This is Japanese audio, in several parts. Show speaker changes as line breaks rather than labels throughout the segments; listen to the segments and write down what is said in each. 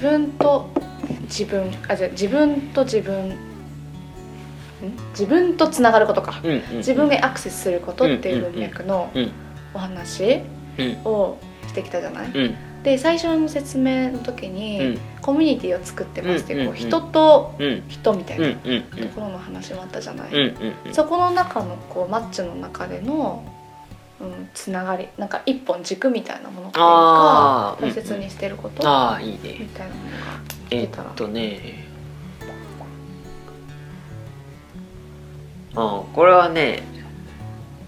分と自分あじゃあ自分と自分ん？自分とつながることか、
うんうん
自分がアクセスすることっていう文脈の
うん
お話
うん
をしてきたじゃない、
うん。
で最初の説明の時に、
うん。
コミュニティを作ってますってこう人と
うん。
人みたい
うん
な
うん。
ところの話もあったじゃない、
うんうん
そこの中のこうマッチの中での、うん、つながりなんか一本軸みたいなものっていうか大切にしてること、
ああいい
み
ね
たいなものが
えっ
出たら。
とね。あこれはね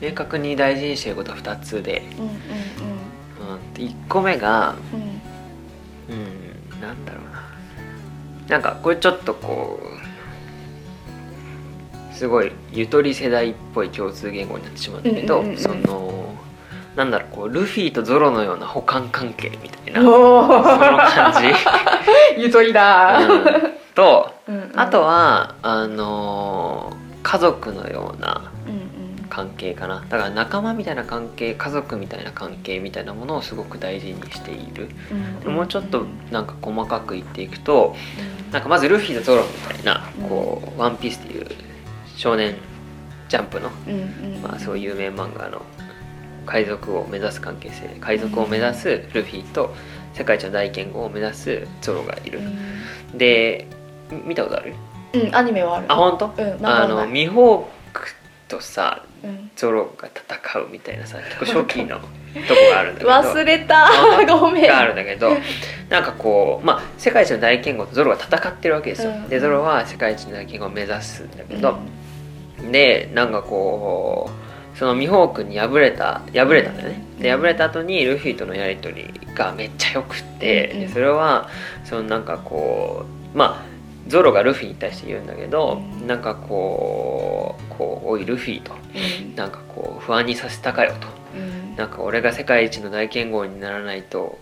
明確に大事にしてることは2つで、
うんうん
うん、1個目が
うんうん。
うんなんだろうな。なんかこれちょっとこうすごいゆとり世代っぽい共通言語になってしまうんだけど、
うんうんうんうん。
そのなんだろうこうルフィとゾロのような補完関係みたいなそ
お
の感じ、
ゆとりだ、
うん。と
うんうん。
あとはあのー家族のような
うんうん。
関係かな。だから仲間みたいな関係家族みたいな関係みたいなものをすごく大事にしている。
うん
もうちょっとなんか細かく言っていくとなんかまずルフィとゾロみたいなこう「ワンピースっていう少年ジャンプの、
うんうん。
まあ、そういう有名漫画の海賊を目指す関係性海賊を目指すルフィと世界一の大剣豪を目指すゾロがいる。
う、ん。
でみ見たことある？
うんアニメはある。
あ本当、
うん漫
あのミホークとさ
うん。
ゾロが戦うみたいなさ結構初期のとこがあるんだけど。
忘れた。ごめん。
があるんだけどなんかこうまあ世界一の大剣豪とゾロが戦ってるわけですよ、
うん。
でゾロは世界一の大剣豪を目指すんだけど、でなんかこうそのミホークに敗れた敗れたんだよね。で
うん。
敗れた後にルフィとのやり取りがめっちゃよくって、
うんうん。
でそれはそのなんかこうまあゾロがルフィに対して言うんだけど、
うん。
なんかこうこう「おいルフィ」と
うん。
なんかこう不安にさせたかよと。
うん。
なんか俺が世界一の大剣豪にならないと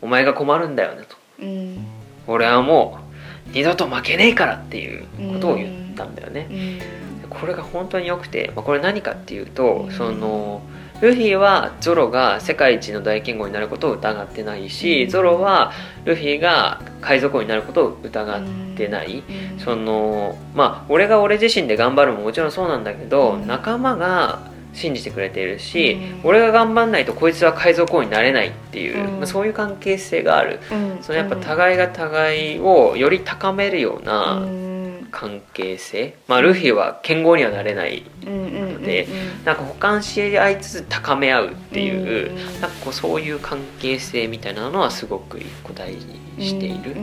お前が困るんだよねと。
うん。
俺はもう二度と負けねえからっていうことを言ったんだよね、
うん
これが本当に良くて、まあ、これ何かっていうと、
うん。
そのルフィはゾロが世界一の大剣豪になることを疑ってないし、
うん。
ゾロはルフィが海賊王になることを疑ってない、
うん。
そのまあ俺が俺自身で頑張るももちろんそうなんだけど、
うん。
仲間が信じてくれているし、
うん。
俺が頑張んないとこいつは海賊王になれないっていう、
うん。
まあ、そういう関係性がある、
うん。
そのやっぱ互いが互いをより高めるような、
うん
関係性。まあルフィは剣豪にはなれない
うんうん
でなんか補完し合いつつ高め合うっていう、
うん
なんかこうそういう関係性みたいなのはすごく一個大事にしている、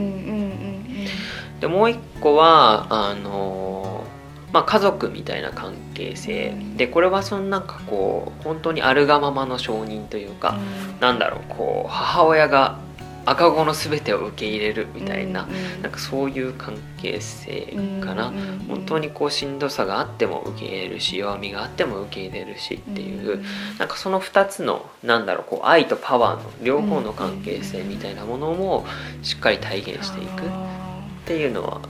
でもう一個はあのまあ家族みたいな関係性。でこれはそのなんかこう本当にあるがままの承認というか、なんだろうこう母親が赤子の全てを受け入れるみたいな、なんかそういう関係性かな、本当にこうしんどさがあっても受け入れるし弱みがあっても受け入れるしっていう、なんかその2つのなんだろうこう愛とパワーの両方の関係性みたいなものもしっかり体現していくっていうのは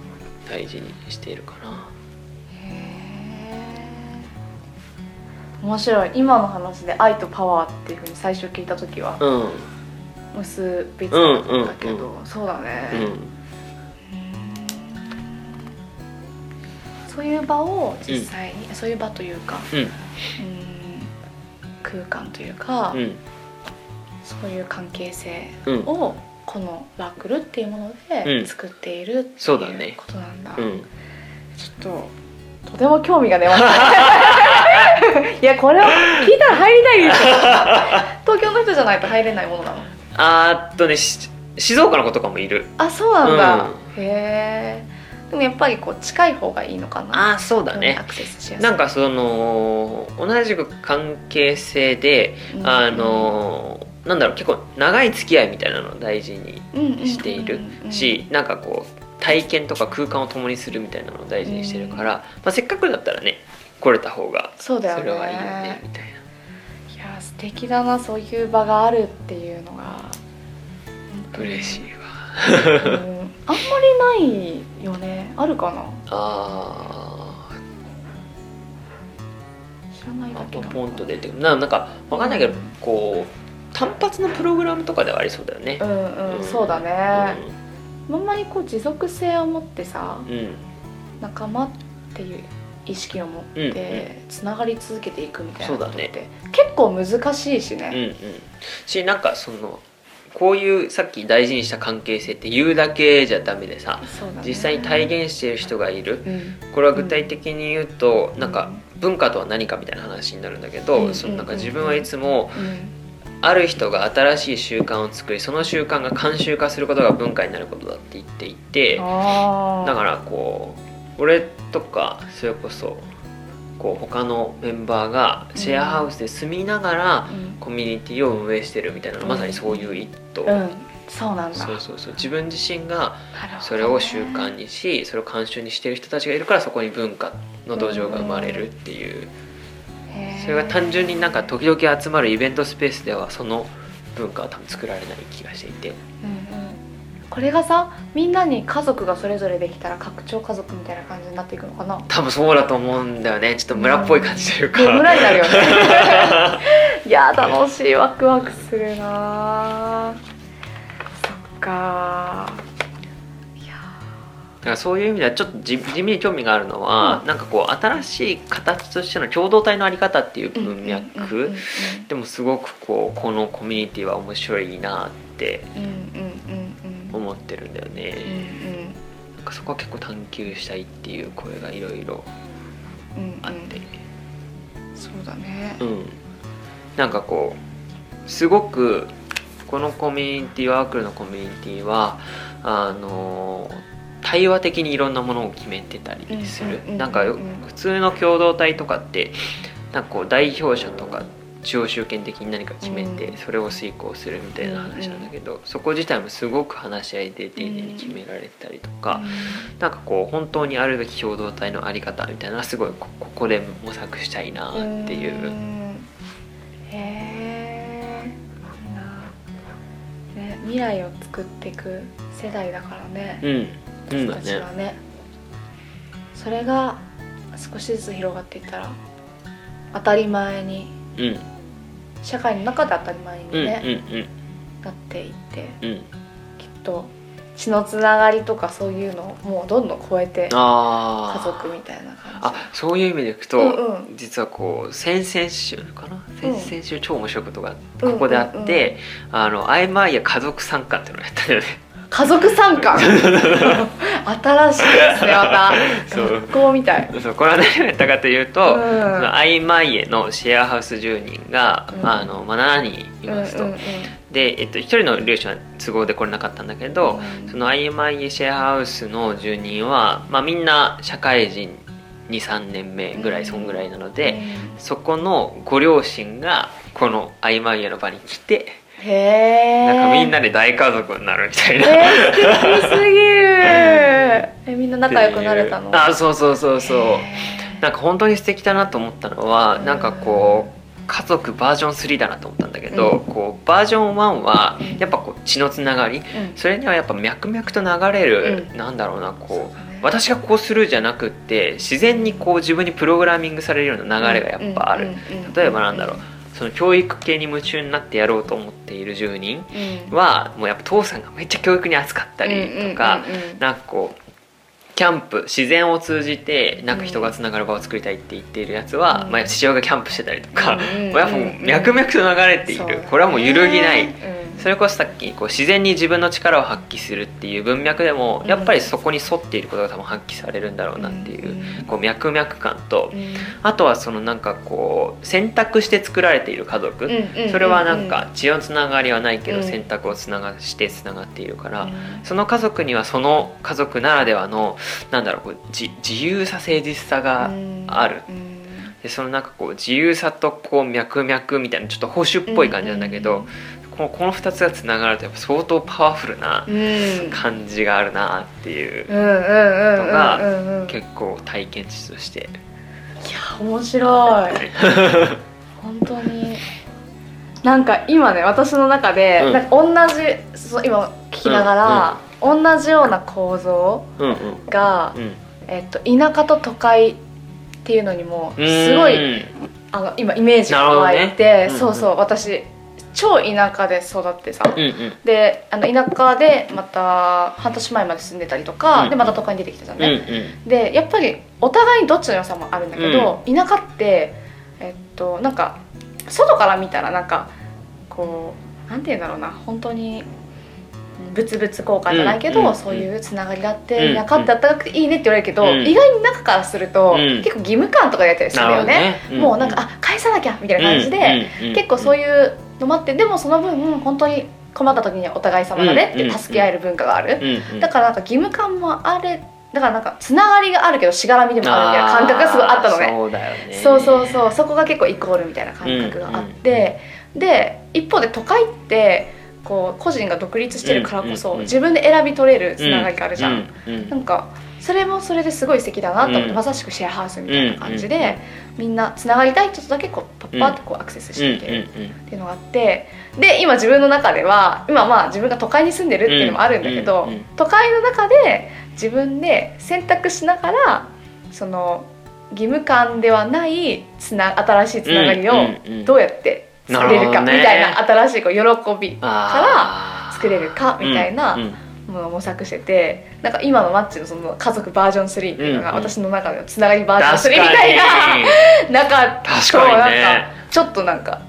大事にしているかな。
面白い。今の話で愛とパワーっていうふうに最初聞いた時は。
うん
結びつかったけど、そうだね、
うん。
そういう場を実際に、そういう場というか、
うん。
うん空間というか、
うん。
そういう関係性
うん。
をこのワークルっていうもの
うん。
で作っているっていうことなんだ、
うん。
ちょっととても興味が出ました。いやこれは聞いたら入りたいですよ。東京の人じゃないと入れないものなの
あーっとねし静岡の子とかもいる。
あそうなんだ、
う
へえでもやっぱりこう近い方がいいのかな。
ああそうだね。
アクセスしやすい。
なんかその同じく関係性で、
うん。
あのなんだろう結構長い付き合いみたいなのを大事にしているし、なんかこう体験とか空間を共にするみたいなのを大事にしてるから、まあ、せっかくだったらね来れた方が
そ
れはいいよねみたい
いや素敵だなそういう場があるっていうのが。
な嬉しいわ。
うんあんまりないよね。あるかな？
あ
知らないだけな
ポンと出てくる。ななんかわかんないけどこう単発のプログラムとかではありそうだよね。
う、んうん、
うん。
そうだね、あんまりこう持続性を持ってさ
うんうん。
仲間っていう意識を持っ
うんうん。
てつながり続けていくみたいなことって、
そうだ
結構難しいし
うんう
ね、
ん。しなんかそのこういうさっき大事にした関係性って言うだけじゃダメでさ
ね。
実際に体現している人がいる。
うん。
これは具体的に言うと、
うん
なんか文化とは何かみたいな話になるんだけど、
うん
そのなんか自分はいつも
うん。
ある人が新しい習慣を作りその習慣が慣習化することが文化になることだって言っていてだからこう俺とかそれこそこう他のメンバーがシェアハウスで住みながら
うん。
コミュニティを運営してるみたいなの
うん。
まさにそういう一途、
うん。そうなんだ。
そうそうそう。自分自身がそれを習慣にしそれを慣習にしてる人たちがいるからそこに文化の土壌が生まれるっていう。
へー。
それが単純になんか時々集まるイベントスペースではその文化は多分作られない気がしていて。
うんうんこれがさみんなに家族がそれぞれできたら拡張家族みたいな感じになっていくのかな？
多分そうだと思うんだよね。ちょっと村っぽい感じというか、
ね村になるよね。いや楽しい。ワクワクするな。そっか。いや
だからそういう意味ではちょっと地地味に興味があるのは、
うん。
なんかこう新しい形としての共同体のあり方っていう文
うんうんうん
脈でもすごくこうこのコミュニティは面白いなって。
うんうんうんうん
思ってるんだよね、
うん
なんかそこは結構探求したいっていう声がいろいろ
うんうん。
あって、
そうだね。
うん、なんかこうすごくこのコミュニティワークルのコミュニティはあの対話的にいろんなものを決めてたりする、
うんうんうんうん
なんかよ普通の共同体とかってなんかこう代表者とか中央集権的に何か決めて
うん。
それを遂行するみたいな話なんだけど、そこ自体もすごく話し合いで丁寧に決められたりとか、なんかこう本当にあるべき共同体のあり方みたいなすごいこここで模索したいなっていう。
んへね未来を作っていく世代だからね。
うん、
私たちは
ね。
ね。それが少しずつ広がっていったら当たり前に
うん、
社会の中で当たり前に
うん、うん、
ね、
うん、
なっていって
うん。
きっと血のつながりとかそういうのをもうどんどん超えて家
ああ。
族みたいな感じ。
あ、そういう意味でいくと、
うんうん。
実はこう先々週かな、
うん。
先々週超面白いことが
うん
ここであって、あのアイマイヤ家族参加っていうのをやったよね。
家族参加。新しいですねまた。学校みたい。
そうこれは何をやったかというと、
うん。
アイマイエのシェアハウス10人が、
うん。
あのまあ、7人いますと。
うんうんうん。
で、えっと、1人の両親は都合で来れなかったんだけど、
うん。
その IMI シェアハウスの住人は、まあ、みんな社会人23年目ぐらいそんぐらいなので、そこのご両親がこの IMI の場に来て
うんへえ
なんかみんなで大家族になるみたいな。
えー、素敵すぎるえみんな仲良くなれたの？
あそうそうそうそう。なんか本当に素敵だなと思ったのは、
うん。
なんかこう家族バージョン3だなと思ったんだけど、
うん。
こうバージョン1は
うん。
やっぱこう血のつながり、
うん。
それにはやっぱ脈々と流れる、
うん。
なんだろうなこう私がこうするじゃなくって自然にこう自分にプログラミングされるような流れがやっぱある、例えばなんだろうその教育系に夢中になってやろうと思っている住人
うん。
はもうやっぱ父さんがめっちゃ教育に熱かったりとか、
うんうん
なんかこうキャンプ自然を通じてなんか人がつながる場を作りたいって言っているやつは、
うん。
まあ、父親がキャンプしてたりとか、
うんうんうん。
もうやっぱ脈々と流れている、
ね
これはもう揺るぎない、
うん
それこそさっきこう自然に自分の力を発揮するっていう文脈でも
うん。
やっぱりそこに沿っていることが多分発揮されるんだろうなっていう
うん。
こう脈々感と
うん。
あとはそのなんかこう選択して作られている家族。
うん
それはなんか血のつながりはないけど
うん。
選択をつながしてつながっているから
うん。
その家族にはその家族ならではのなんだろうこうじ自由さ誠実さがある。
うん。
でそのなんかこう自由さとこう脈々みたいなちょっと保守っぽい感じなんだけど、このこの2つがつながるとやっぱ相当パワフルな
うん。
感じがあるなっていう
うんうんうんうん
のが
うん。うん
結構体験値として。
いや面白い。本当に。なんか今ね私の中で、
うん。
なんか同じそう今聞きながら、同じような構造
うんうん。
が、
うん。
えっと、田舎と都会っていうのにもすごい、
うん。
あの今イメージが湧いて、
ね。
そうそう私超田舎で育ってさ、
うんうん。
であの田舎でまた半年前まで住んでたりとか、
うん。
でまた都会に出てきたじゃん
うんう
ね、
ん。
でやっぱりお互いにどっちの良さもあるんだけど、田舎ってえっとなんか外から見たらなんかこうなんて言うんだろうな本当に物々交換じゃないけど、
うんうん
そういうつながりがあって、
うん
田舎ってあったかくていいねって言われるけど、
うん。
意外に中からすると、
うん。
結構義務感とかでやったりするよね。
なるほどね。
もうなんか、あ返さなきゃみたいな感じで、結構そう
いう
のもあってでもその分本当に困った時にはお互い様だねって助け合える文化がある、だからなんか義務感もあれだからなんかつながりがあるけどしがらみでもあるみたいな感覚がすごいあったのね。
ーそうだよね。
そうそうそう。そこが結構イコールみたいな感覚があって、で一方で都会ってこう個人が独立してるからこそ、自分で選び取れるつながりがあるじゃん。なんかそれもそれですごい素敵だなと思って、
うん。
まさしくシェアハウスみたいな感じで、みんなつながりたい人とだけこうパッパってこうアクセスしていけるっていうのがあってで今自分の中では今まあ自分が都会に住んでるっていうのもあるんだけど、都会の中で自分で選択しながらその義務感ではないつな新しいつながりをどうやって作れるかみたいな新しいこう喜びか
あー。
作れるかみたいなものを模索しててなんか今のマッチのその家族バージョン3っていうのが
うんうん。
私の中でのつながりバージョン3みたいな
に
中
確
と
かにね
なんかちょっとなんか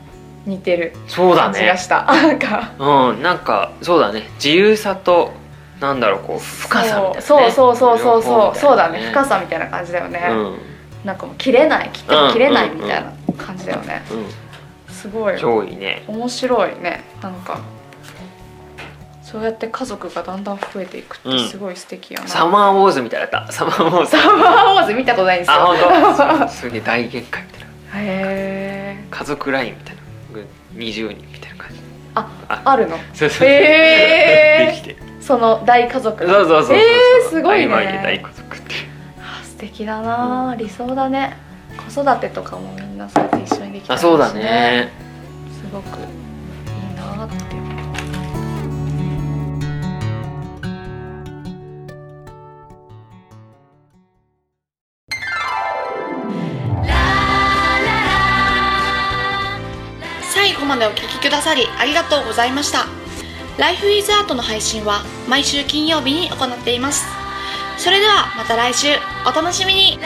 似てる
そうだ
感じが
ね
した。なんか。
うんなんかそうだね。自由さとなんだろうこう深さみたいなね。
そうそうそうそうそう。そうだね。深さみたいな感じだよね、
うん。
なんかもう切れない。切っても切れないみたいな感じだよね、
うん。
すごい。
超いいね。
面白いね。なんかそうやって家族がだんだん増えていくってすごい素敵やな、
サマーウォーズみたいだった。サマーウォーズ。
サマーウォーズ見たことないんですよ。
あ本当？すげえ大限界みたいな。
へえ
家族ラインみたいな20人みたいな感じ。
あ
あ
あるの？
そうそう
へー。
できて。
その大家族。
そうそうそうそう
えーすごいね。
大家族って
あ素敵だな、理想だね。子育てとかもみんなそうやって一緒にできたらいいし
あそうだね。
すごくまでお聴きくださりありがとうございました。ライフイズアートの配信は毎週金曜日に行っています。それではまた来週。お楽しみに。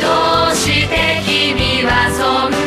どうして君はそん